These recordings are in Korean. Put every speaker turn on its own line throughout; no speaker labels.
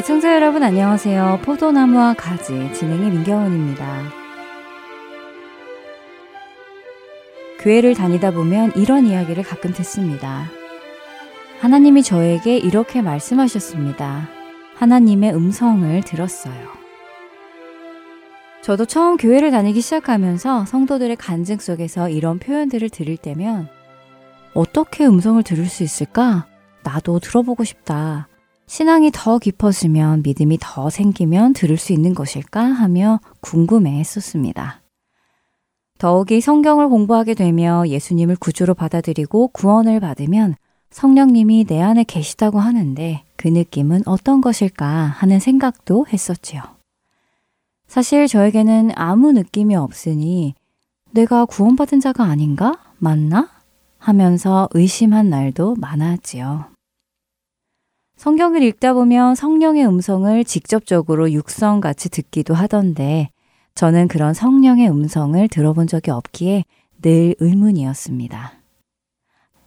애청자 여러분 안녕하세요. 포도나무와 가지 진행의 민경훈입니다. 교회를 다니다 보면 이런 이야기를 가끔 듣습니다. 하나님이 저에게 이렇게 말씀하셨습니다. 하나님의 음성을 들었어요. 저도 처음 교회를 다니기 시작하면서 성도들의 간증 속에서 이런 표현들을 들을 때면 어떻게 음성을 들을 수 있을까? 나도 들어보고 싶다. 신앙이 더 깊어지면 믿음이 더 생기면 들을 수 있는 것일까 하며 궁금해 했었습니다. 더욱이 성경을 공부하게 되며 예수님을 구주로 받아들이고 구원을 받으면 성령님이 내 안에 계시다고 하는데 그 느낌은 어떤 것일까 하는 생각도 했었지요. 사실 저에게는 아무 느낌이 없으니 내가 구원받은 자가 아닌가? 맞나? 하면서 의심한 날도 많았지요. 성경을 읽다 보면 성령의 음성을 직접적으로 육성같이 듣기도 하던데 저는 그런 성령의 음성을 들어본 적이 없기에 늘 의문이었습니다.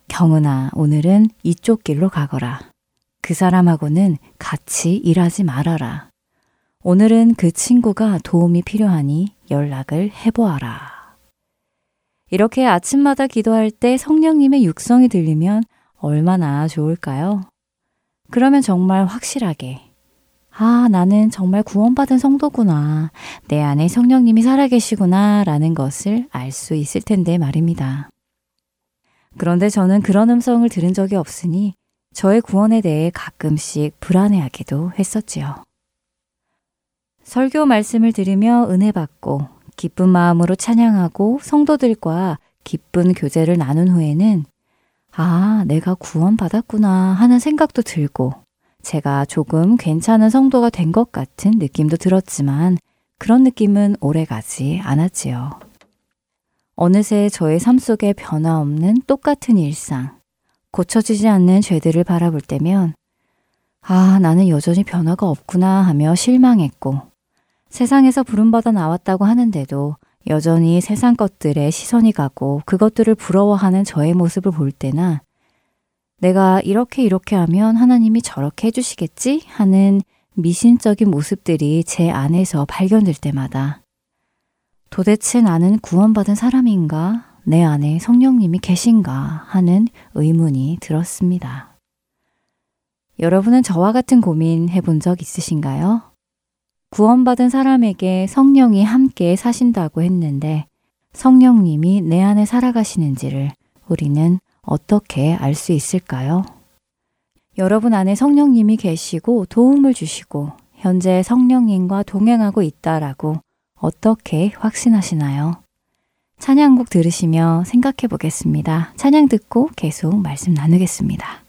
경은아, 오늘은 이쪽 길로 가거라. 그 사람하고는 같이 일하지 말아라. 오늘은 그 친구가 도움이 필요하니 연락을 해보아라. 이렇게 아침마다 기도할 때 성령님의 육성이 들리면 얼마나 좋을까요? 그러면 정말 확실하게 아, 나는 정말 구원받은 성도구나. 내 안에 성령님이 살아계시구나. 라는 것을 알 수 있을 텐데 말입니다. 그런데 저는 그런 음성을 들은 적이 없으니 저의 구원에 대해 가끔씩 불안해하기도 했었지요. 설교 말씀을 들으며 은혜 받고 기쁜 마음으로 찬양하고 성도들과 기쁜 교제를 나눈 후에는 아, 내가 구원받았구나 하는 생각도 들고 제가 조금 괜찮은 성도가 된 것 같은 느낌도 들었지만 그런 느낌은 오래 가지 않았지요. 어느새 저의 삶 속에 변화 없는 똑같은 일상, 고쳐지지 않는 죄들을 바라볼 때면 아, 나는 여전히 변화가 없구나 하며 실망했고 세상에서 부름받아 나왔다고 하는데도 여전히 세상 것들에 시선이 가고 그것들을 부러워하는 저의 모습을 볼 때나 내가 이렇게 이렇게 하면 하나님이 저렇게 해주시겠지 하는 미신적인 모습들이 제 안에서 발견될 때마다 도대체 나는 구원받은 사람인가? 내 안에 성령님이 계신가? 하는 의문이 들었습니다. 여러분은 저와 같은 고민 해본 적 있으신가요? 구원받은 사람에게 성령이 함께 사신다고 했는데 성령님이 내 안에 살아가시는지를 우리는 어떻게 알 수 있을까요? 여러분 안에 성령님이 계시고 도움을 주시고 현재 성령님과 동행하고 있다라고 어떻게 확신하시나요? 찬양곡 들으시며 생각해 보겠습니다. 찬양 듣고 계속 말씀 나누겠습니다.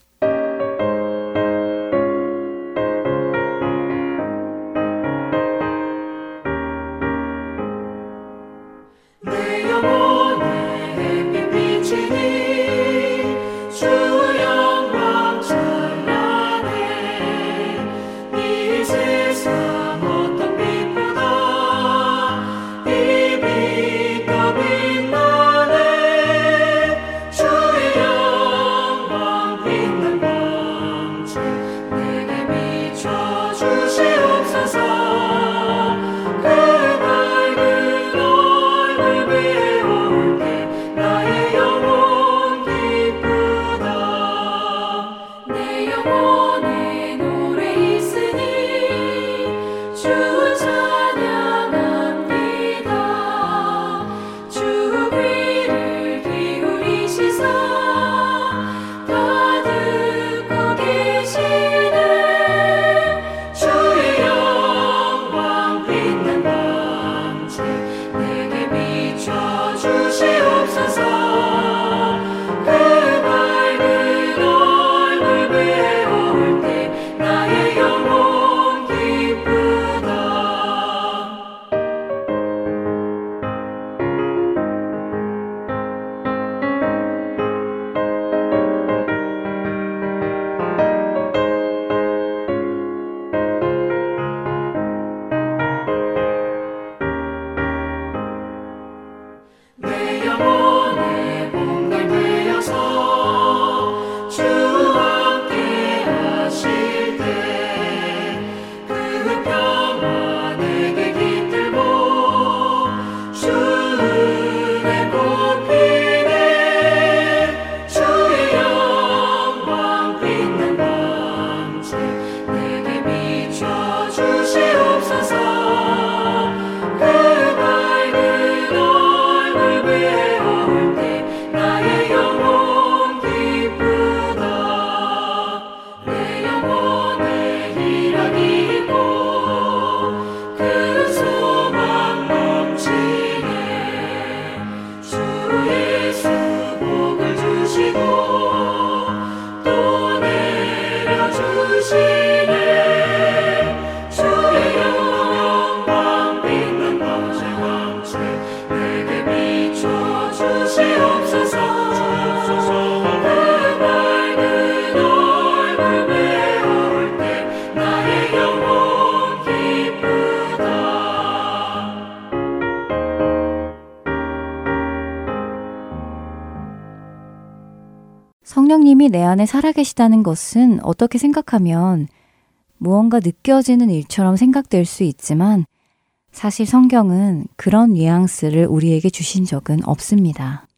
안에 살아계시다는 것은 어떻게 생각하면 무언가 느껴지는 일처럼 생각될 수 있지만 사실 성경은 그런 뉘앙스를 우리에게 주신 적은 없습니다.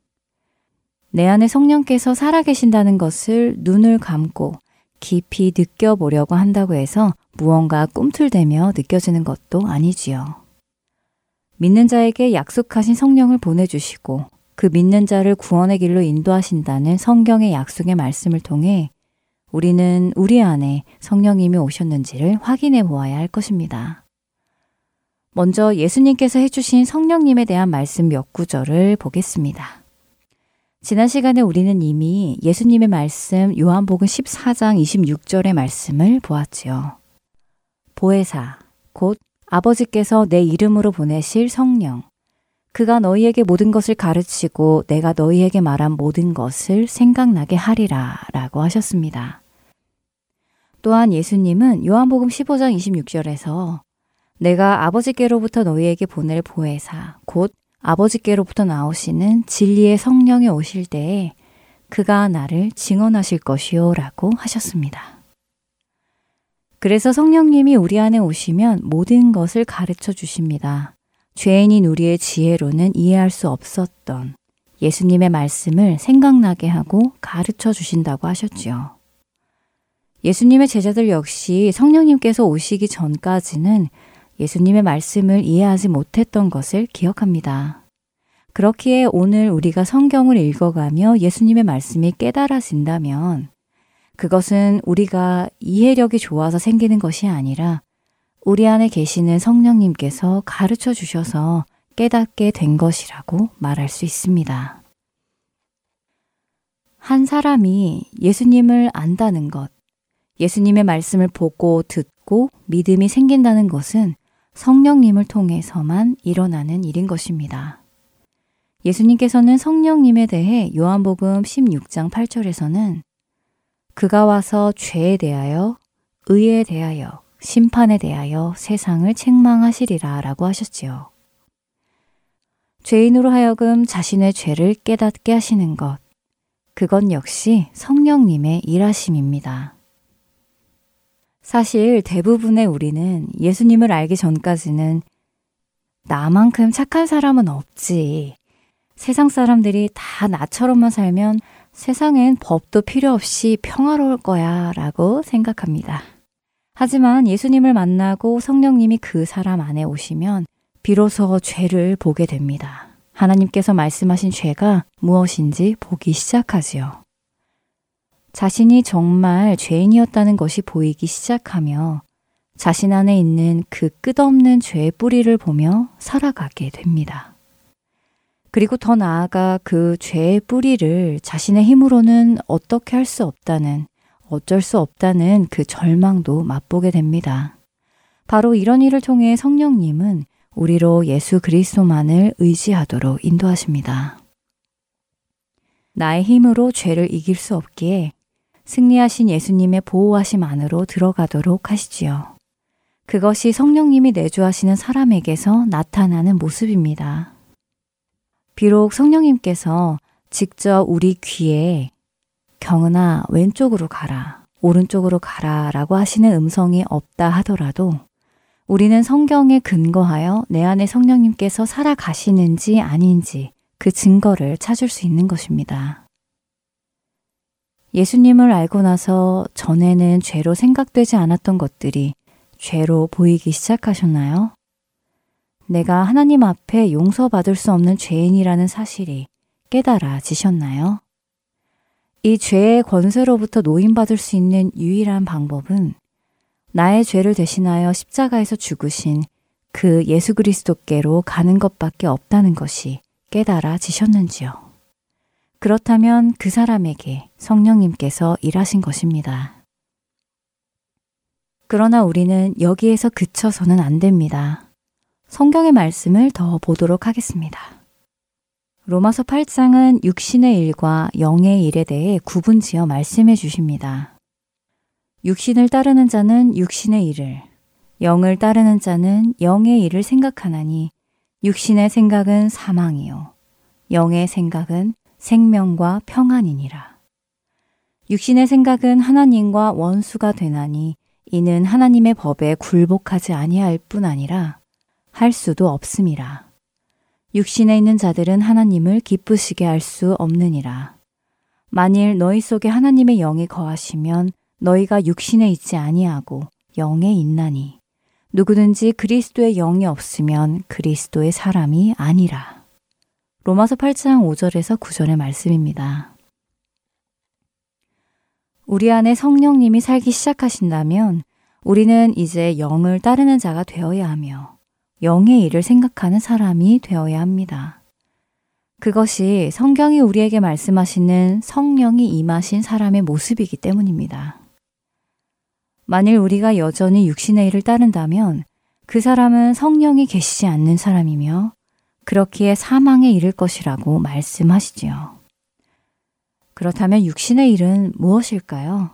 내 안에 성령께서 살아계신다는 것을 눈을 감고 깊이 느껴보려고 한다고 해서 무언가 꿈틀대며 느껴지는 것도 아니지요. 믿는 자에게 약속하신 성령을 보내주시고 그 믿는 자를 구원의 길로 인도하신다는 성경의 약속의 말씀을 통해 우리는 우리 안에 성령님이 오셨는지를 확인해 보아야 할 것입니다. 먼저 예수님께서 해주신 성령님에 대한 말씀 몇 구절을 보겠습니다. 지난 시간에 우리는 이미 예수님의 말씀 요한복음 14장 26절의 말씀을 보았지요. 보혜사, 곧 아버지께서 내 이름으로 보내실 성령, 그가 너희에게 모든 것을 가르치고 내가 너희에게 말한 모든 것을 생각나게 하리라 라고 하셨습니다. 또한 예수님은 요한복음 15장 26절에서 내가 아버지께로부터 너희에게 보낼 보혜사, 곧 아버지께로부터 나오시는 진리의 성령이 오실 때에 그가 나를 증언하실 것이요 라고 하셨습니다. 그래서 성령님이 우리 안에 오시면 모든 것을 가르쳐 주십니다. 죄인인 우리의 지혜로는 이해할 수 없었던 예수님의 말씀을 생각나게 하고 가르쳐 주신다고 하셨지요. 예수님의 제자들 역시 성령님께서 오시기 전까지는 예수님의 말씀을 이해하지 못했던 것을 기억합니다. 그렇기에 오늘 우리가 성경을 읽어가며 예수님의 말씀이 깨달아진다면 그것은 우리가 이해력이 좋아서 생기는 것이 아니라 우리 안에 계시는 성령님께서 가르쳐 주셔서 깨닫게 된 것이라고 말할 수 있습니다. 한 사람이 예수님을 안다는 것, 예수님의 말씀을 보고 듣고 믿음이 생긴다는 것은 성령님을 통해서만 일어나는 일인 것입니다. 예수님께서는 성령님에 대해 요한복음 16장 8절에서는 그가 와서 죄에 대하여, 의에 대하여, 심판에 대하여 세상을 책망하시리라 라고 하셨지요. 죄인으로 하여금 자신의 죄를 깨닫게 하시는 것, 그건 역시 성령님의 일하심입니다. 사실 대부분의 우리는 예수님을 알기 전까지는 나만큼 착한 사람은 없지. 세상 사람들이 다 나처럼만 살면 세상엔 법도 필요 없이 평화로울 거야 라고 생각합니다. 하지만 예수님을 만나고 성령님이 그 사람 안에 오시면 비로소 죄를 보게 됩니다. 하나님께서 말씀하신 죄가 무엇인지 보기 시작하지요. 자신이 정말 죄인이었다는 것이 보이기 시작하며 자신 안에 있는 그 끝없는 죄의 뿌리를 보며 살아가게 됩니다. 그리고 더 나아가 그 죄의 뿌리를 자신의 힘으로는 어떻게 할 수 없다는 어쩔 수 없다는 그 절망도 맛보게 됩니다. 바로 이런 일을 통해 성령님은 우리로 예수 그리스도만을 의지하도록 인도하십니다. 나의 힘으로 죄를 이길 수 없기에 승리하신 예수님의 보호하심 안으로 들어가도록 하시지요. 그것이 성령님이 내주하시는 사람에게서 나타나는 모습입니다. 비록 성령님께서 직접 우리 귀에 경은아, 왼쪽으로 가라, 오른쪽으로 가라 라고 하시는 음성이 없다 하더라도 우리는 성경에 근거하여 내 안에 성령님께서 살아가시는지 아닌지 그 증거를 찾을 수 있는 것입니다. 예수님을 알고 나서 전에는 죄로 생각되지 않았던 것들이 죄로 보이기 시작하셨나요? 내가 하나님 앞에 용서받을 수 없는 죄인이라는 사실이 깨달아지셨나요? 이 죄의 권세로부터 노인받을 수 있는 유일한 방법은 나의 죄를 대신하여 십자가에서 죽으신 그 예수 그리스도께로 가는 것밖에 없다는 것이 깨달아지셨는지요. 그렇다면 그 사람에게 성령님께서 일하신 것입니다. 그러나 우리는 여기에서 그쳐서는 안 됩니다. 성경의 말씀을 더 보도록 하겠습니다. 로마서 8장은 육신의 일과 영의 일에 대해 구분 지어 말씀해 주십니다. 육신을 따르는 자는 육신의 일을, 영을 따르는 자는 영의 일을 생각하나니 육신의 생각은 사망이요. 영의 생각은 생명과 평안이니라. 육신의 생각은 하나님과 원수가 되나니 이는 하나님의 법에 굴복하지 아니할 뿐 아니라 할 수도 없음이라. 육신에 있는 자들은 하나님을 기쁘시게 할 수 없느니라. 만일 너희 속에 하나님의 영이 거하시면 너희가 육신에 있지 아니하고 영에 있나니 누구든지 그리스도의 영이 없으면 그리스도의 사람이 아니라. 로마서 8장 5절에서 9절의 말씀입니다. 우리 안에 성령님이 살기 시작하신다면 우리는 이제 영을 따르는 자가 되어야 하며 영의 일을 생각하는 사람이 되어야 합니다. 그것이 성경이 우리에게 말씀하시는 성령이 임하신 사람의 모습이기 때문입니다. 만일 우리가 여전히 육신의 일을 따른다면 그 사람은 성령이 계시지 않는 사람이며 그렇기에 사망에 이를 것이라고 말씀하시지요. 그렇다면 육신의 일은 무엇일까요?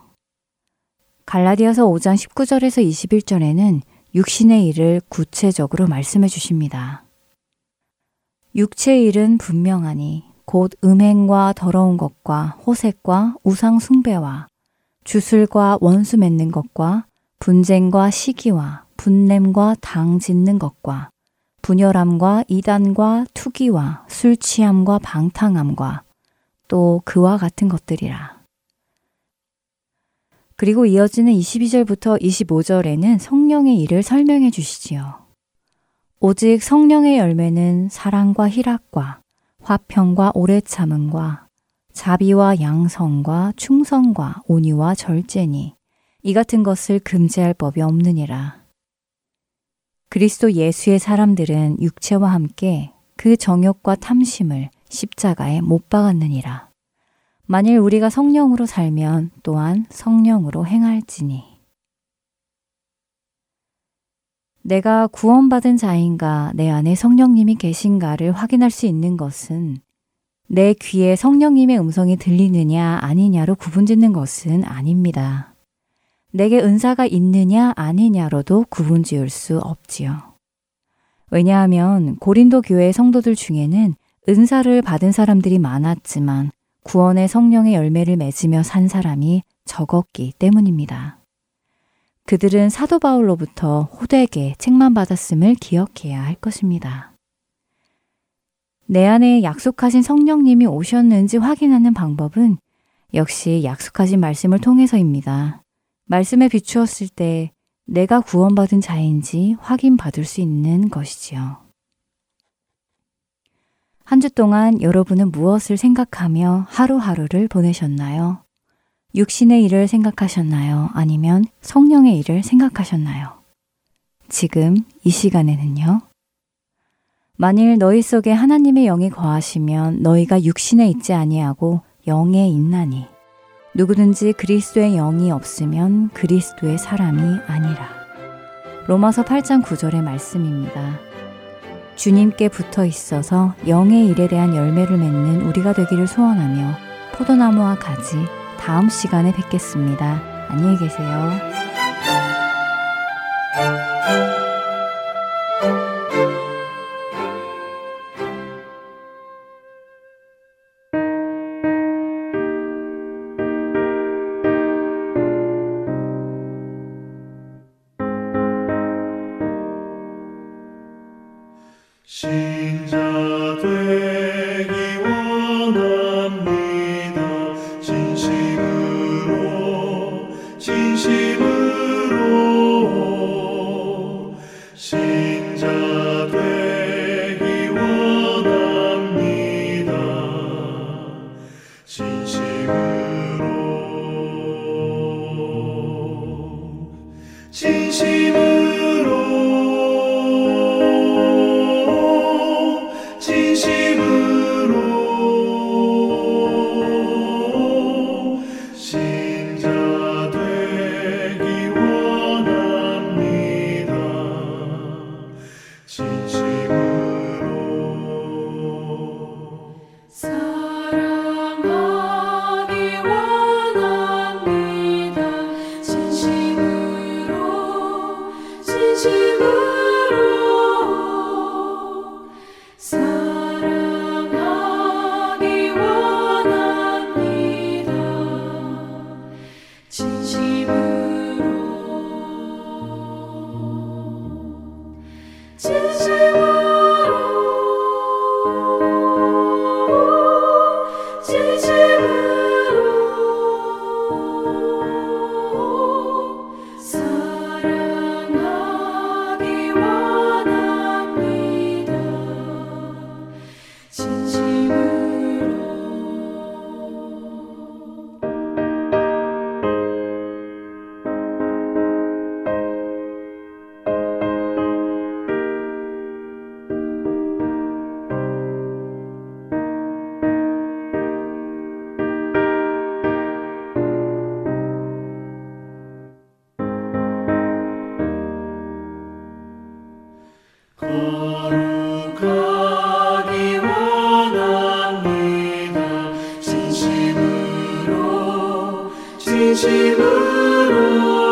갈라디아서 5장 19절에서 21절에는 육신의 일을 구체적으로 말씀해 주십니다. 육체의 일은 분명하니 곧 음행과 더러운 것과 호색과 우상 숭배와 주술과 원수 맺는 것과 분쟁과 시기와 분냄과 당 짓는 것과 분열함과 이단과 투기와 술 취함과 방탕함과 또 그와 같은 것들이라. 그리고 이어지는 22절부터 25절에는 성령의 일을 설명해 주시지요. 오직 성령의 열매는 사랑과 희락과 화평과 오래 참음과 자비와 양성과 충성과 온유와 절제니 이 같은 것을 금지할 법이 없느니라. 그리스도 예수의 사람들은 육체와 함께 그 정욕과 탐심을 십자가에 못 박았느니라. 만일 우리가 성령으로 살면 또한 성령으로 행할지니. 내가 구원받은 자인가 내 안에 성령님이 계신가를 확인할 수 있는 것은 내 귀에 성령님의 음성이 들리느냐 아니냐로 구분짓는 것은 아닙니다. 내게 은사가 있느냐 아니냐로도 구분 지을 수 없지요. 왜냐하면 고린도 교회 성도들 중에는 은사를 받은 사람들이 많았지만 구원의 성령의 열매를 맺으며 산 사람이 적었기 때문입니다. 그들은 사도 바울로부터 호되게 책만 받았음을 기억해야 할 것입니다. 내 안에 약속하신 성령님이 오셨는지 확인하는 방법은 역시 약속하신 말씀을 통해서입니다. 말씀에 비추었을 때 내가 구원받은 자인지 확인받을 수 있는 것이지요. 한 주 동안 여러분은 무엇을 생각하며 하루하루를 보내셨나요? 육신의 일을 생각하셨나요? 아니면 성령의 일을 생각하셨나요? 지금 이 시간에는요. 만일 너희 속에 하나님의 영이 거하시면 너희가 육신에 있지 아니하고 영에 있나니 누구든지 그리스도의 영이 없으면 그리스도의 사람이 아니라. 로마서 8장 9절의 말씀입니다. 주님께 붙어 있어서 영의 일에 대한 열매를 맺는 우리가 되기를 소원하며 포도나무와 가지 다음 시간에 뵙겠습니다. 안녕히 계세요. 진심으로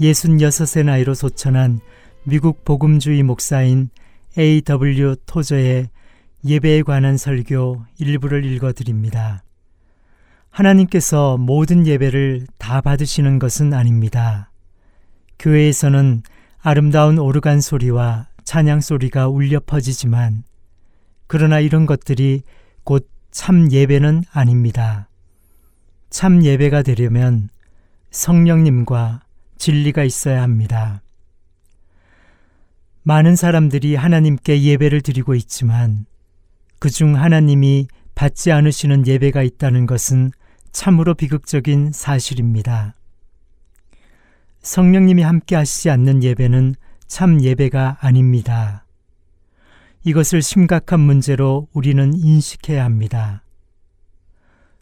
66세 나이로 소천한 미국 복음주의 목사인 A.W. 토저의 예배에 관한 설교 일부를 읽어드립니다. 하나님께서 모든 예배를 다 받으시는 것은 아닙니다. 교회에서는 아름다운 오르간 소리와 찬양 소리가 울려 퍼지지만, 그러나 이런 것들이 곧 참 예배는 아닙니다. 참 예배가 되려면 성령님과 진리가 있어야 합니다. 많은 사람들이 하나님께 예배를 드리고 있지만 그중 하나님이 받지 않으시는 예배가 있다는 것은 참으로 비극적인 사실입니다. 성령님이 함께 하시지 않는 예배는 참 예배가 아닙니다. 이것을 심각한 문제로 우리는 인식해야 합니다.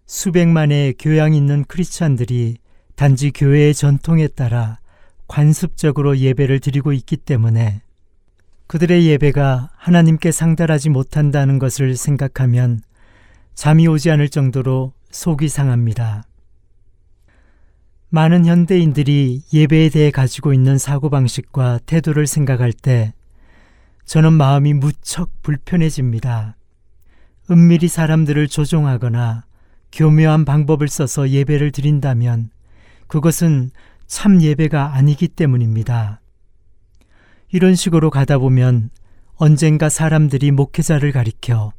수백만의 교양 있는 크리스찬들이 단지 교회의 전통에 따라 관습적으로 예배를 드리고 있기 때문에 그들의 예배가 하나님께 상달하지 못한다는 것을 생각하면 잠이 오지 않을 정도로 속이 상합니다. 많은 현대인들이 예배에 대해 가지고 있는 사고방식과 태도를 생각할 때 저는 마음이 무척 불편해집니다. 은밀히 사람들을 조종하거나 교묘한 방법을 써서 예배를 드린다면 그것은 참 예배가 아니기 때문입니다. 이런 식으로 가다 보면 언젠가 사람들이 목회자를 가리켜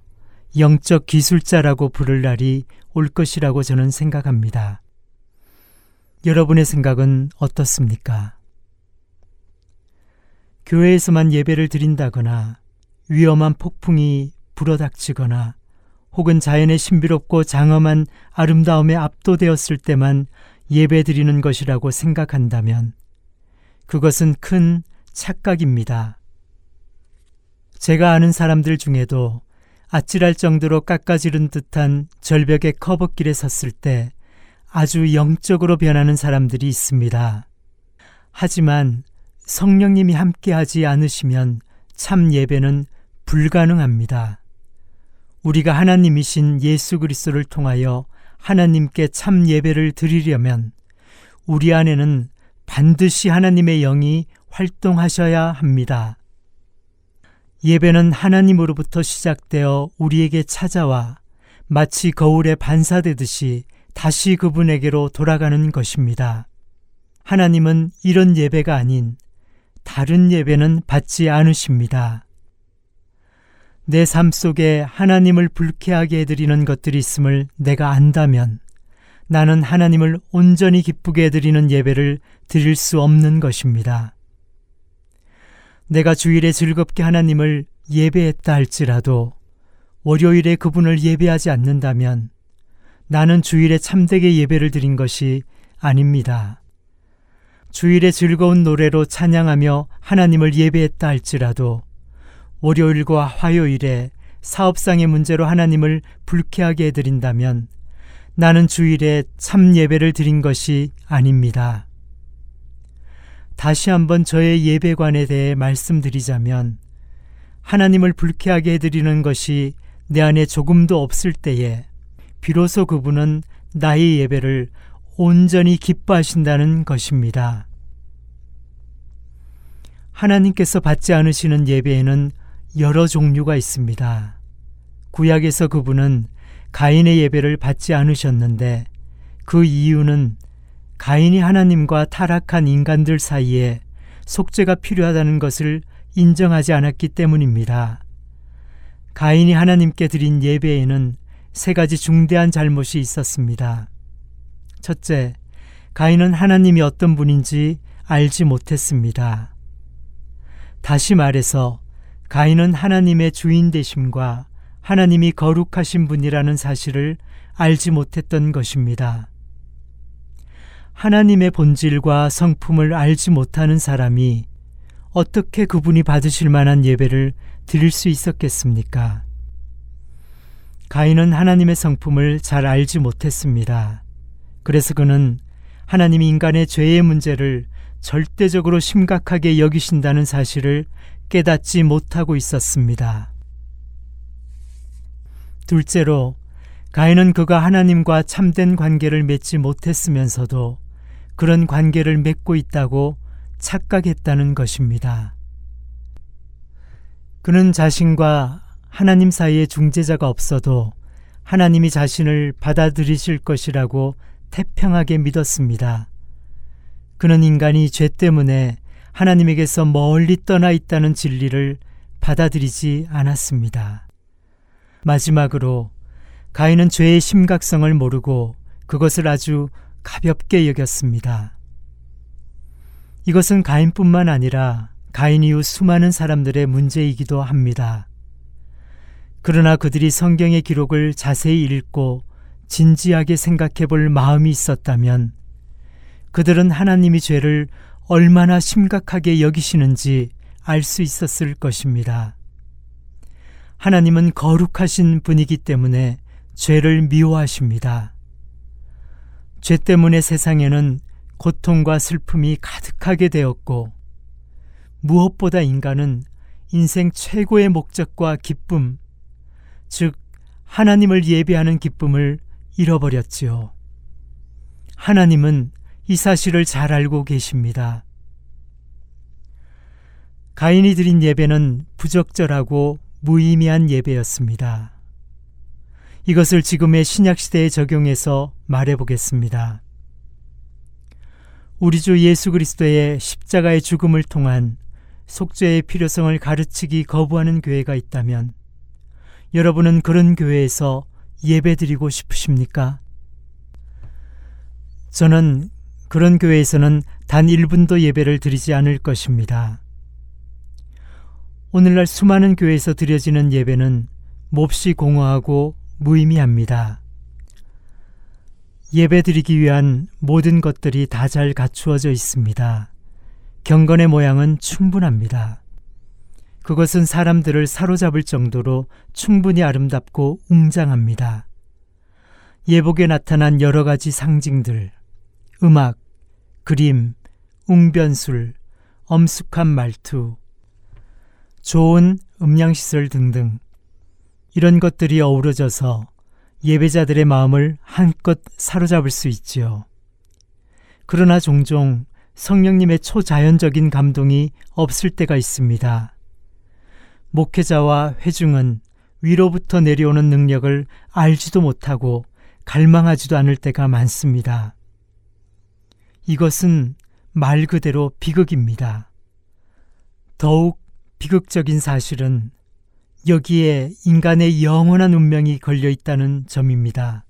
영적 기술자라고 부를 날이 올 것이라고 저는 생각합니다. 여러분의 생각은 어떻습니까? 교회에서만 예배를 드린다거나 위험한 폭풍이 불어닥치거나 혹은 자연의 신비롭고 장엄한 아름다움에 압도되었을 때만 예배 드리는 것이라고 생각한다면 그것은 큰 착각입니다. 제가 아는 사람들 중에도 아찔할 정도로 깎아지른 듯한 절벽의 커브길에 섰을 때 아주 영적으로 변하는 사람들이 있습니다. 하지만 성령님이 함께하지 않으시면 참 예배는 불가능합니다. 우리가 하나님이신 예수 그리스도를 통하여 하나님께 참 예배를 드리려면 우리 안에는 반드시 하나님의 영이 활동하셔야 합니다. 예배는 하나님으로부터 시작되어 우리에게 찾아와 마치 거울에 반사되듯이 다시 그분에게로 돌아가는 것입니다. 하나님은 이런 예배가 아닌 다른 예배는 받지 않으십니다. 내 삶 속에 하나님을 불쾌하게 해드리는 것들이 있음을 내가 안다면 나는 하나님을 온전히 기쁘게 드리는 예배를 드릴 수 없는 것입니다. 내가 주일에 즐겁게 하나님을 예배했다 할지라도 월요일에 그분을 예배하지 않는다면 나는 주일에 참되게 예배를 드린 것이 아닙니다. 주일에 즐거운 노래로 찬양하며 하나님을 예배했다 할지라도 월요일과 화요일에 사업상의 문제로 하나님을 불쾌하게 해드린다면 나는 주일에 참 예배를 드린 것이 아닙니다. 다시 한번 저의 예배관에 대해 말씀드리자면 하나님을 불쾌하게 해드리는 것이 내 안에 조금도 없을 때에 비로소 그분은 나의 예배를 온전히 기뻐하신다는 것입니다. 하나님께서 받지 않으시는 예배에는 여러 종류가 있습니다. 구약에서 그분은 가인의 예배를 받지 않으셨는데 그 이유는 가인이 하나님과 타락한 인간들 사이에 속죄가 필요하다는 것을 인정하지 않았기 때문입니다. 가인이 하나님께 드린 예배에는 세 가지 중대한 잘못이 있었습니다. 첫째, 가인은 하나님이 어떤 분인지 알지 못했습니다. 다시 말해서 가인은 하나님의 주인 되심과 하나님이 거룩하신 분이라는 사실을 알지 못했던 것입니다. 하나님의 본질과 성품을 알지 못하는 사람이 어떻게 그분이 받으실 만한 예배를 드릴 수 있었겠습니까? 가인은 하나님의 성품을 잘 알지 못했습니다. 그래서 그는 하나님이 인간의 죄의 문제를 절대적으로 심각하게 여기신다는 사실을 깨닫지 못하고 있었습니다. 둘째로 가인은 그가 하나님과 참된 관계를 맺지 못했으면서도 그런 관계를 맺고 있다고 착각했다는 것입니다. 그는 자신과 하나님 사이에 중재자가 없어도 하나님이 자신을 받아들이실 것이라고 태평하게 믿었습니다. 그는 인간이 죄 때문에 하나님에게서 멀리 떠나 있다는 진리를 받아들이지 않았습니다. 마지막으로 가인은 죄의 심각성을 모르고 그것을 아주 가볍게 여겼습니다. 이것은 가인뿐만 아니라 가인 이후 수많은 사람들의 문제이기도 합니다. 그러나 그들이 성경의 기록을 자세히 읽고 진지하게 생각해 볼 마음이 있었다면 그들은 하나님이 죄를 얼마나 심각하게 여기시는지 알 수 있었을 것입니다. 하나님은 거룩하신 분이기 때문에 죄를 미워하십니다. 죄 때문에 세상에는 고통과 슬픔이 가득하게 되었고, 무엇보다 인간은 인생 최고의 목적과 기쁨, 즉, 하나님을 예배하는 기쁨을 잃어버렸지요. 하나님은 이 사실을 잘 알고 계십니다. 가인이 드린 예배는 부적절하고 무의미한 예배였습니다. 이것을 지금의 신약시대에 적용해서 말해 보겠습니다. 우리 주 예수 그리스도의 십자가의 죽음을 통한 속죄의 필요성을 가르치기 거부하는 교회가 있다면 여러분은 그런 교회에서 예배 드리고 싶으십니까? 저는 그런 교회에서는 단 1분도 예배를 드리지 않을 것입니다. 오늘날 수많은 교회에서 드려지는 예배는 몹시 공허하고 무의미합니다. 예배 드리기 위한 모든 것들이 다 잘 갖추어져 있습니다. 경건의 모양은 충분합니다. 그것은 사람들을 사로잡을 정도로 충분히 아름답고 웅장합니다. 예복에 나타난 여러 가지 상징들, 음악, 그림, 웅변술, 엄숙한 말투, 좋은 음량시설 등등 이런 것들이 어우러져서 예배자들의 마음을 한껏 사로잡을 수 있지요. 그러나 종종 성령님의 초자연적인 감동이 없을 때가 있습니다. 목회자와 회중은 위로부터 내려오는 능력을 알지도 못하고 갈망하지도 않을 때가 많습니다. 이것은 말 그대로 비극입니다. 더욱 비극적인 사실은 여기에 인간의 영원한 운명이 걸려 있다는 점입니다.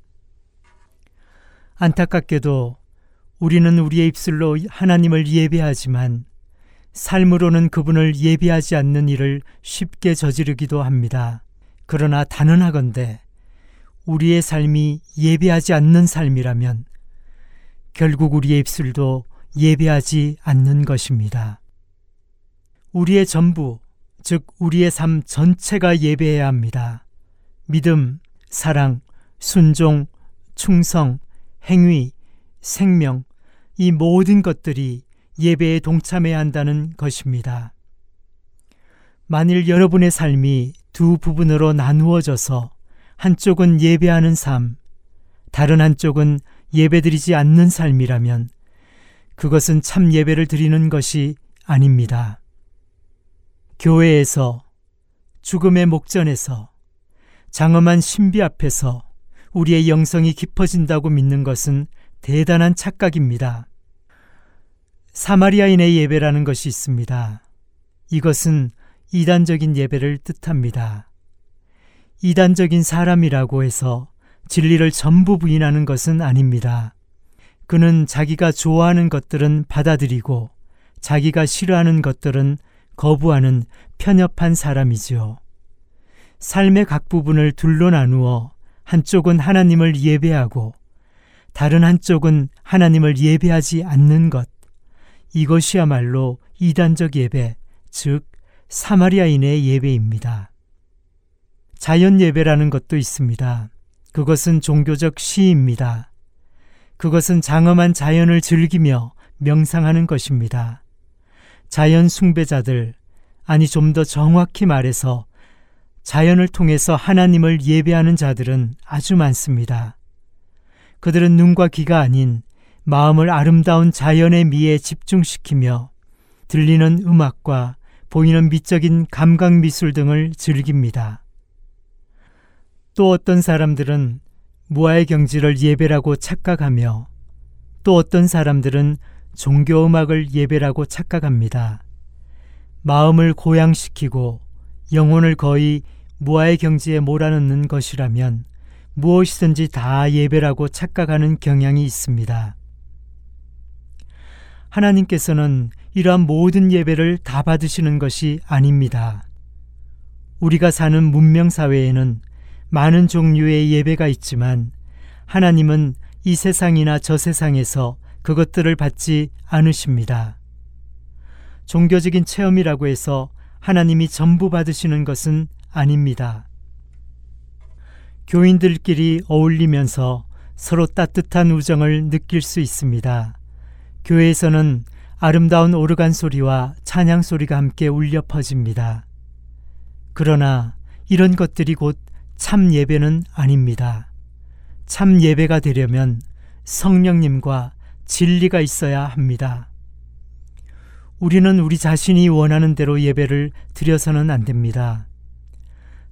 안타깝게도 우리는 우리의 입술로 하나님을 예배하지만 삶으로는 그분을 예배하지 않는 일을 쉽게 저지르기도 합니다. 그러나 단언하건대 우리의 삶이 예배하지 않는 삶이라면 결국 우리의 입술도 예배하지 않는 것입니다. 우리의 전부, 즉 우리의 삶 전체가 예배해야 합니다. 믿음, 사랑, 순종, 충성, 행위, 생명, 이 모든 것들이 예배에 동참해야 한다는 것입니다. 만일 여러분의 삶이 두 부분으로 나누어져서 한쪽은 예배하는 삶, 다른 한쪽은 예배드리지 않는 삶이라면 그것은 참 예배를 드리는 것이 아닙니다. 교회에서 죽음의 목전에서 장엄한 신비 앞에서 우리의 영성이 깊어진다고 믿는 것은 대단한 착각입니다. 사마리아인의 예배라는 것이 있습니다. 이것은 이단적인 예배를 뜻합니다. 이단적인 사람이라고 해서 진리를 전부 부인하는 것은 아닙니다. 그는 자기가 좋아하는 것들은 받아들이고 자기가 싫어하는 것들은 거부하는 편협한 사람이지요. 삶의 각 부분을 둘로 나누어 한쪽은 하나님을 예배하고 다른 한쪽은 하나님을 예배하지 않는 것. 이것이야말로 이단적 예배, 즉 사마리아인의 예배입니다. 자연 예배라는 것도 있습니다. 그것은 종교적 시입니다. 그것은 장엄한 자연을 즐기며 명상하는 것입니다. 자연 숭배자들, 아니 좀 더 정확히 말해서 자연을 통해서 하나님을 예배하는 자들은 아주 많습니다. 그들은 눈과 귀가 아닌 마음을 아름다운 자연의 미에 집중시키며 들리는 음악과 보이는 미적인 감각 미술 등을 즐깁니다. 또 어떤 사람들은 무아의 경지를 예배라고 착각하며 또 어떤 사람들은 종교 음악을 예배라고 착각합니다. 마음을 고양시키고 영혼을 거의 무아의 경지에 몰아넣는 것이라면 무엇이든지 다 예배라고 착각하는 경향이 있습니다. 하나님께서는 이러한 모든 예배를 다 받으시는 것이 아닙니다. 우리가 사는 문명 사회에는 많은 종류의 예배가 있지만 하나님은 이 세상이나 저 세상에서 그것들을 받지 않으십니다. 종교적인 체험이라고 해서 하나님이 전부 받으시는 것은 아닙니다. 교인들끼리 어울리면서 서로 따뜻한 우정을 느낄 수 있습니다. 교회에서는 아름다운 오르간 소리와 찬양 소리가 함께 울려 퍼집니다. 그러나 이런 것들이 곧 참 예배는 아닙니다. 참 예배가 되려면 성령님과 진리가 있어야 합니다. 우리는 우리 자신이 원하는 대로 예배를 드려서는 안 됩니다.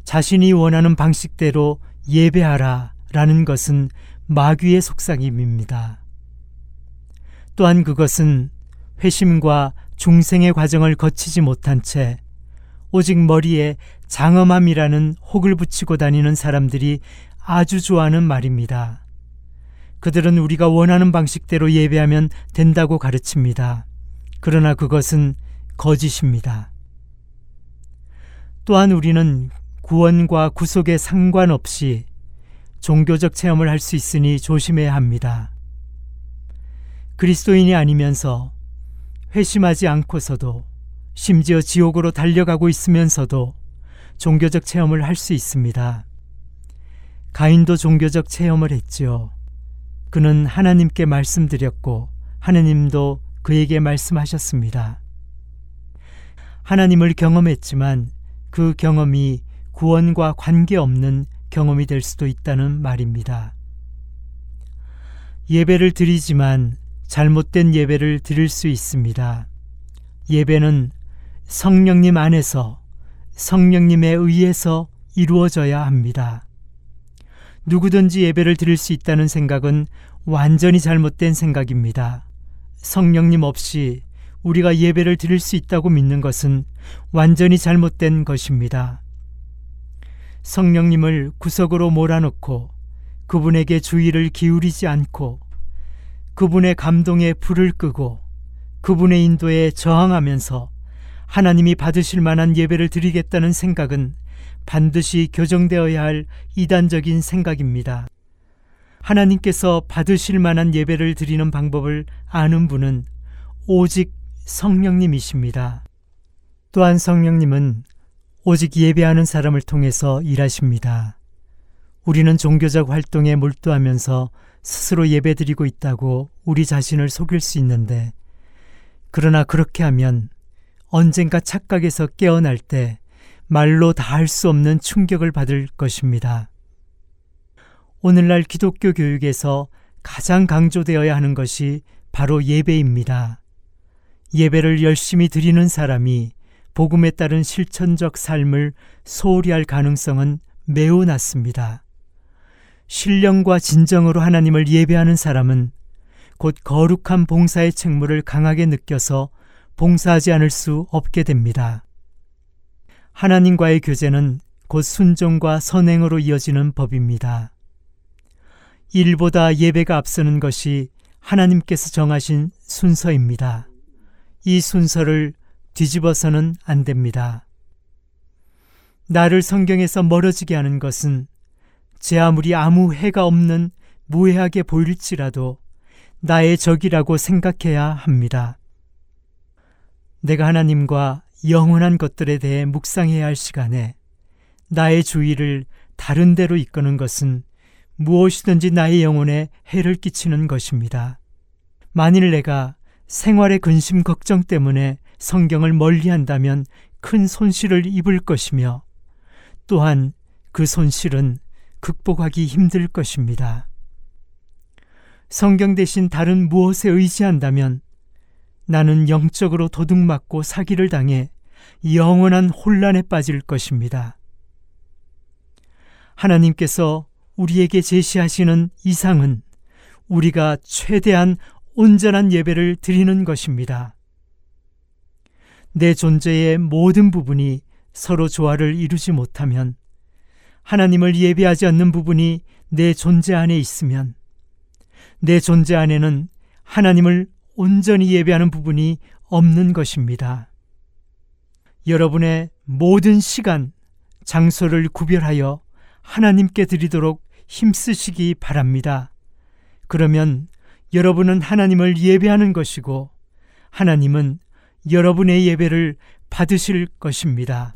자신이 원하는 방식대로 예배하라 라는 것은 마귀의 속삭임입니다. 또한 그것은 회심과 중생의 과정을 거치지 못한 채 오직 머리에 장엄함이라는 혹을 붙이고 다니는 사람들이 아주 좋아하는 말입니다. 그들은 우리가 원하는 방식대로 예배하면 된다고 가르칩니다. 그러나 그것은 거짓입니다. 또한 우리는 구원과 구속에 상관없이 종교적 체험을 할 수 있으니 조심해야 합니다. 그리스도인이 아니면서 회심하지 않고서도 심지어 지옥으로 달려가고 있으면서도 종교적 체험을 할 수 있습니다. 가인도 종교적 체험을 했지요. 그는 하나님께 말씀드렸고 하나님도 그에게 말씀하셨습니다. 하나님을 경험했지만 그 경험이 구원과 관계없는 경험이 될 수도 있다는 말입니다. 예배를 드리지만 잘못된 예배를 드릴 수 있습니다. 예배는 성령님 안에서 성령님에 의해서 이루어져야 합니다. 누구든지 예배를 드릴 수 있다는 생각은 완전히 잘못된 생각입니다. 성령님 없이 우리가 예배를 드릴 수 있다고 믿는 것은 완전히 잘못된 것입니다. 성령님을 구석으로 몰아넣고 그분에게 주의를 기울이지 않고 그분의 감동에 불을 끄고 그분의 인도에 저항하면서 하나님이 받으실 만한 예배를 드리겠다는 생각은 반드시 교정되어야 할 이단적인 생각입니다. 하나님께서 받으실 만한 예배를 드리는 방법을 아는 분은 오직 성령님이십니다. 또한 성령님은 오직 예배하는 사람을 통해서 일하십니다. 우리는 종교적 활동에 몰두하면서 스스로 예배드리고 있다고 우리 자신을 속일 수 있는데, 그러나 그렇게 하면 언젠가 착각에서 깨어날 때 말로 다 할 수 없는 충격을 받을 것입니다. 오늘날 기독교 교육에서 가장 강조되어야 하는 것이 바로 예배입니다. 예배를 열심히 드리는 사람이 복음에 따른 실천적 삶을 소홀히 할 가능성은 매우 낮습니다. 신령과 진정으로 하나님을 예배하는 사람은 곧 거룩한 봉사의 책무를 강하게 느껴서 봉사하지 않을 수 없게 됩니다. 하나님과의 교제는 곧 순종과 선행으로 이어지는 법입니다. 일보다 예배가 앞서는 것이 하나님께서 정하신 순서입니다. 이 순서를 뒤집어서는 안 됩니다. 나를 성경에서 멀어지게 하는 것은 제 아무리 아무 해가 없는 무해하게 보일지라도 나의 적이라고 생각해야 합니다. 내가 하나님과 영원한 것들에 대해 묵상해야 할 시간에 나의 주의를 다른 데로 이끄는 것은 무엇이든지 나의 영혼에 해를 끼치는 것입니다. 만일 내가 생활의 근심 걱정 때문에 성경을 멀리 한다면 큰 손실을 입을 것이며 또한 그 손실은 극복하기 힘들 것입니다. 성경 대신 다른 무엇에 의지한다면 나는 영적으로 도둑맞고 사기를 당해 영원한 혼란에 빠질 것입니다. 하나님께서 우리에게 제시하시는 이상은 우리가 최대한 온전한 예배를 드리는 것입니다. 내 존재의 모든 부분이 서로 조화를 이루지 못하면 하나님을 예배하지 않는 부분이 내 존재 안에 있으면 내 존재 안에는 하나님을 온전히 예배하는 부분이 없는 것입니다. 여러분의 모든 시간, 장소를 구별하여 하나님께 드리도록 힘쓰시기 바랍니다. 그러면 여러분은 하나님을 예배하는 것이고 하나님은 여러분의 예배를 받으실 것입니다.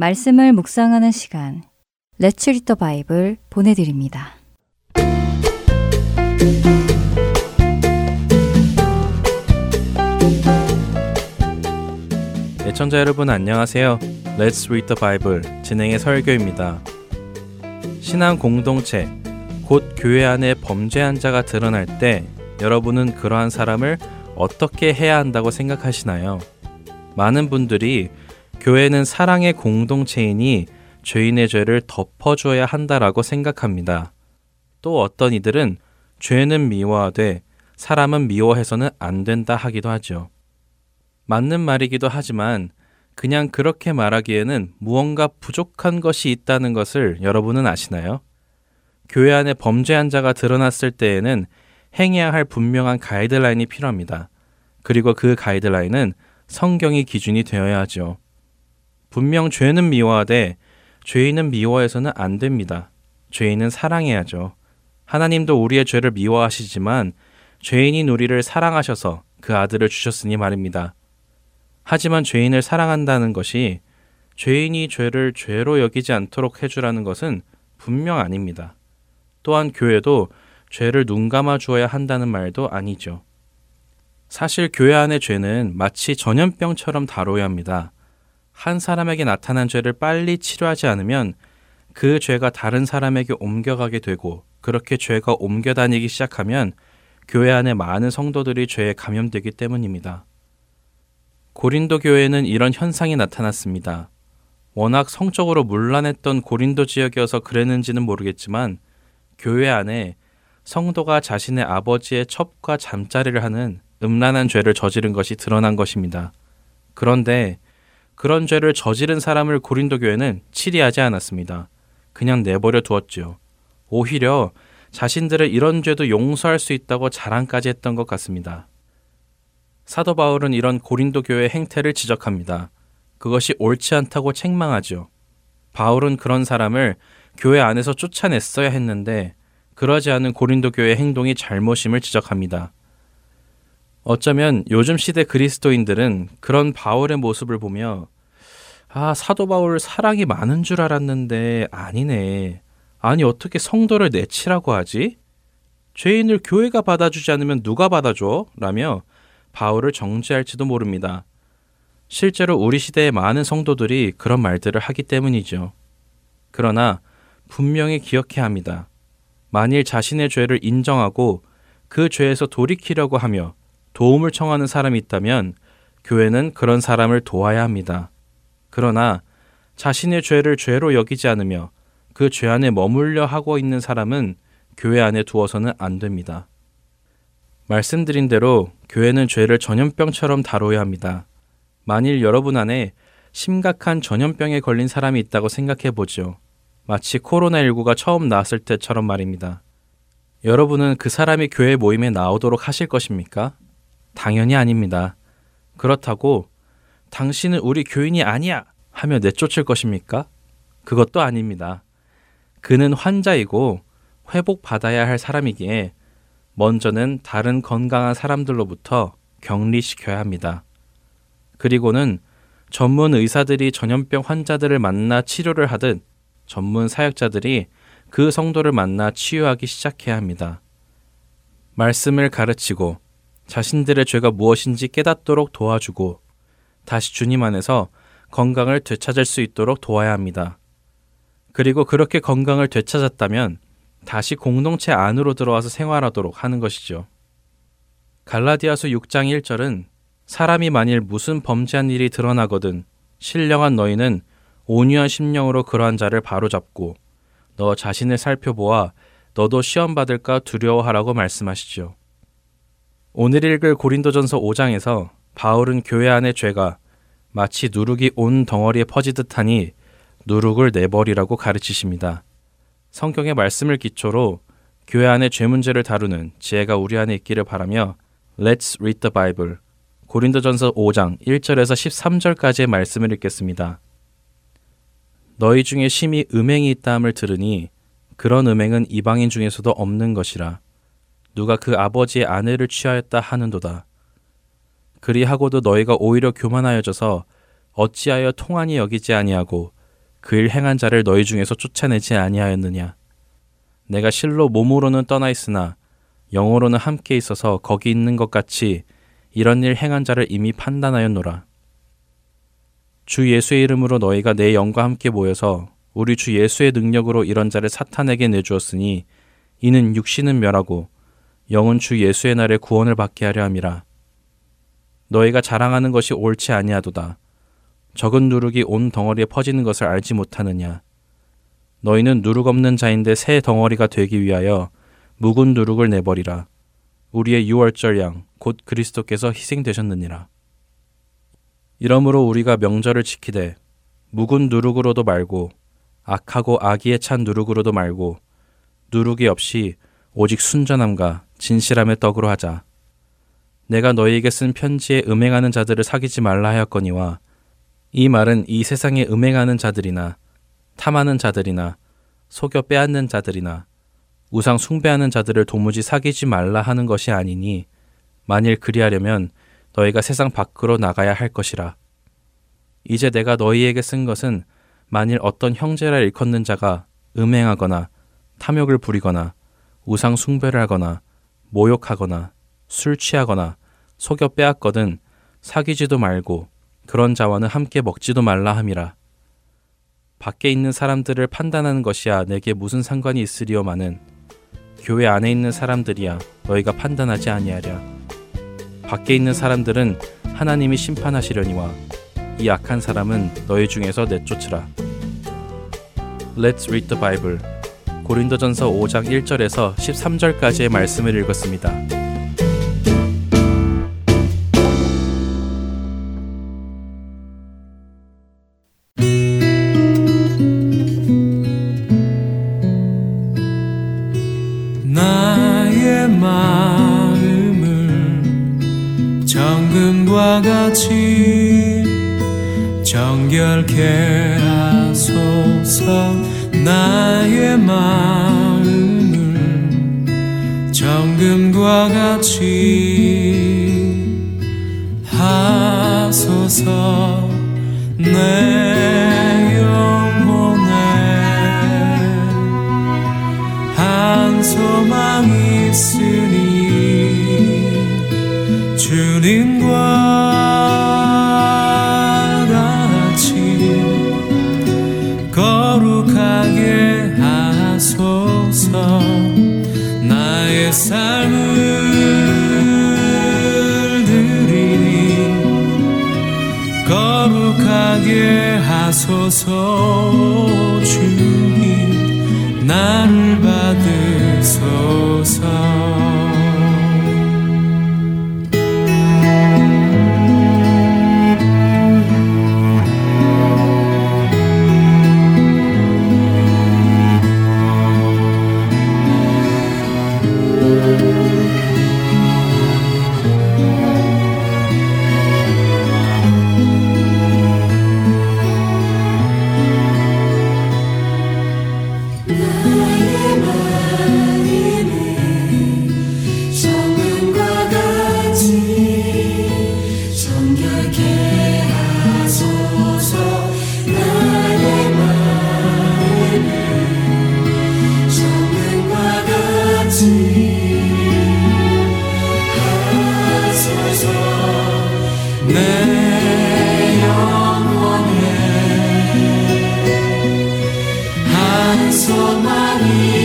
말씀을 묵상하는 시간 Read the Bible 보내드립니다.
애청자 여러분 안녕하세요. Let's Read the Bible 진행의 설교입니다. 신앙 공동체 곧 교회 안에 범죄한 자가 드러날 때 여러분은 그러한 사람을 어떻게 해야 한다고 생각하시나요? 많은 분들이 교회는 사랑의 공동체이니 죄인의 죄를 덮어줘야 한다라고 생각합니다. 또 어떤 이들은 죄는 미워하되 사람은 미워해서는 안 된다 하기도 하죠. 맞는 말이기도 하지만 그냥 그렇게 말하기에는 무언가 부족한 것이 있다는 것을 여러분은 아시나요? 교회 안에 범죄한 자가 드러났을 때에는 행해야 할 분명한 가이드라인이 필요합니다. 그리고 그 가이드라인은 성경이 기준이 되어야 하죠. 분명 죄는 미워하되 죄인은 미워해서는 안 됩니다. 죄인은 사랑해야죠. 하나님도 우리의 죄를 미워하시지만 죄인인 우리를 사랑하셔서 그 아들을 주셨으니 말입니다. 하지만 죄인을 사랑한다는 것이 죄인이 죄를 죄로 여기지 않도록 해주라는 것은 분명 아닙니다. 또한 교회도 죄를 눈 감아 주어야 한다는 말도 아니죠. 사실 교회 안의 죄는 마치 전염병처럼 다뤄야 합니다. 한 사람에게 나타난 죄를 빨리 치료하지 않으면 그 죄가 다른 사람에게 옮겨가게 되고 그렇게 죄가 옮겨 다니기 시작하면 교회 안에 많은 성도들이 죄에 감염되기 때문입니다. 고린도 교회에는 이런 현상이 나타났습니다. 워낙 성적으로 문란했던 고린도 지역이어서 그랬는지는 모르겠지만 교회 안에 성도가 자신의 아버지의 첩과 잠자리를 하는 음란한 죄를 저지른 것이 드러난 것입니다. 그런데 그런 죄를 저지른 사람을 고린도 교회는 치리하지 않았습니다. 그냥 내버려 두었지요. 오히려 자신들을 이런 죄도 용서할 수 있다고 자랑까지 했던 것 같습니다. 사도 바울은 이런 고린도 교회 행태를 지적합니다. 그것이 옳지 않다고 책망하죠. 바울은 그런 사람을 교회 안에서 쫓아냈어야 했는데 그러지 않은 고린도 교회 행동이 잘못임을 지적합니다. 어쩌면 요즘 시대 그리스도인들은 그런 바울의 모습을 보며 아, 사도 바울 사랑이 많은 줄 알았는데 아니네. 아니 어떻게 성도를 내치라고 하지? 죄인을 교회가 받아주지 않으면 누가 받아줘? 라며 바울을 정죄할지도 모릅니다. 실제로 우리 시대의 많은 성도들이 그런 말들을 하기 때문이죠. 그러나 분명히 기억해야 합니다. 만일 자신의 죄를 인정하고 그 죄에서 돌이키려고 하며 도움을 청하는 사람이 있다면 교회는 그런 사람을 도와야 합니다. 그러나 자신의 죄를 죄로 여기지 않으며 그 죄 안에 머물려 하고 있는 사람은 교회 안에 두어서는 안 됩니다. 말씀드린 대로 교회는 죄를 전염병처럼 다뤄야 합니다. 만일 여러분 안에 심각한 전염병에 걸린 사람이 있다고 생각해 보죠. 마치 코로나19가 처음 나왔을 때처럼 말입니다. 여러분은 그 사람이 교회 모임에 나오도록 하실 것입니까? 당연히 아닙니다. 그렇다고 당신은 우리 교인이 아니야! 하며 내쫓을 것입니까? 그것도 아닙니다. 그는 환자이고 회복받아야 할 사람이기에 먼저는 다른 건강한 사람들로부터 격리시켜야 합니다. 그리고는 전문 의사들이 전염병 환자들을 만나 치료를 하듯 전문 사역자들이 그 성도를 만나 치유하기 시작해야 합니다. 말씀을 가르치고 자신들의 죄가 무엇인지 깨닫도록 도와주고 다시 주님 안에서 건강을 되찾을 수 있도록 도와야 합니다. 그리고 그렇게 건강을 되찾았다면 다시 공동체 안으로 들어와서 생활하도록 하는 것이죠. 갈라디아서 6장 1절은 사람이 만일 무슨 범죄한 일이 드러나거든 신령한 너희는 온유한 심령으로 그러한 자를 바로잡고 너 자신을 살펴보아 너도 시험 받을까 두려워하라고 말씀하시죠. 오늘 읽을 고린도전서 5장에서 바울은 교회 안의 죄가 마치 누룩이 온 덩어리에 퍼지듯 하니 누룩을 내버리라고 가르치십니다. 성경의 말씀을 기초로 교회 안의 죄 문제를 다루는 지혜가 우리 안에 있기를 바라며 Let's read the Bible 고린도전서 5장 1절에서 13절까지의 말씀을 읽겠습니다. 너희 중에 심히 음행이 있다 함을 들으니 그런 음행은 이방인 중에서도 없는 것이라 누가 그 아버지의 아내를 취하였다 하는도다. 그리하고도 너희가 오히려 교만하여져서 어찌하여 통한이 여기지 아니하고 그 일 행한 자를 너희 중에서 쫓아내지 아니하였느냐. 내가 실로 몸으로는 떠나 있으나 영어로는 함께 있어서 거기 있는 것 같이 이런 일 행한 자를 이미 판단하였노라. 주 예수의 이름으로 너희가 내 영과 함께 모여서 우리 주 예수의 능력으로 이런 자를 사탄에게 내주었으니 이는 육신은 멸하고 영은 주 예수의 날에 구원을 받게 하려 함이라. 너희가 자랑하는 것이 옳지 아니하도다. 적은 누룩이 온 덩어리에 퍼지는 것을 알지 못하느냐. 너희는 누룩 없는 자인데 새 덩어리가 되기 위하여 묵은 누룩을 내버리라. 우리의 유월절 양, 곧 그리스도께서 희생되셨느니라. 이러므로 우리가 명절을 지키되 묵은 누룩으로도 말고 악하고 악의에 찬 누룩으로도 말고 누룩이 없이 오직 순전함과 진실함의 떡으로 하자. 내가 너희에게 쓴 편지에 음행하는 자들을 사귀지 말라 하였거니와 이 말은 이 세상에 음행하는 자들이나 탐하는 자들이나 속여 빼앗는 자들이나 우상 숭배하는 자들을 도무지 사귀지 말라 하는 것이 아니니 만일 그리하려면 너희가 세상 밖으로 나가야 할 것이라. 이제 내가 너희에게 쓴 것은 만일 어떤 형제라 일컫는 자가 음행하거나 탐욕을 부리거나 우상 숭배를 하거나 모욕하거나 술 취하거나 속여 빼앗거든 사귀지도 말고 그런 자와는 함께 먹지도 말라 함이라. 밖에 있는 사람들을 판단하는 것이야 내게 무슨 상관이 있으리요마는 교회 안에 있는 사람들이야 너희가 판단하지 아니하랴. 밖에 있는 사람들은 하나님이 심판하시려니와 이 악한 사람은 너희 중에서 내쫓으라. Let's read the Bible. 고린도전서 5장 1절에서 13절까지의 말씀을 읽었습니다.
하소서 내 하소서 주님 나를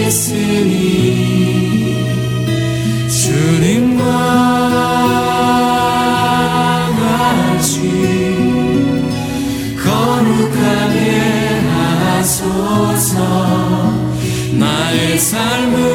있으니 주님과 같이 거룩하게 하소서. 나의 삶을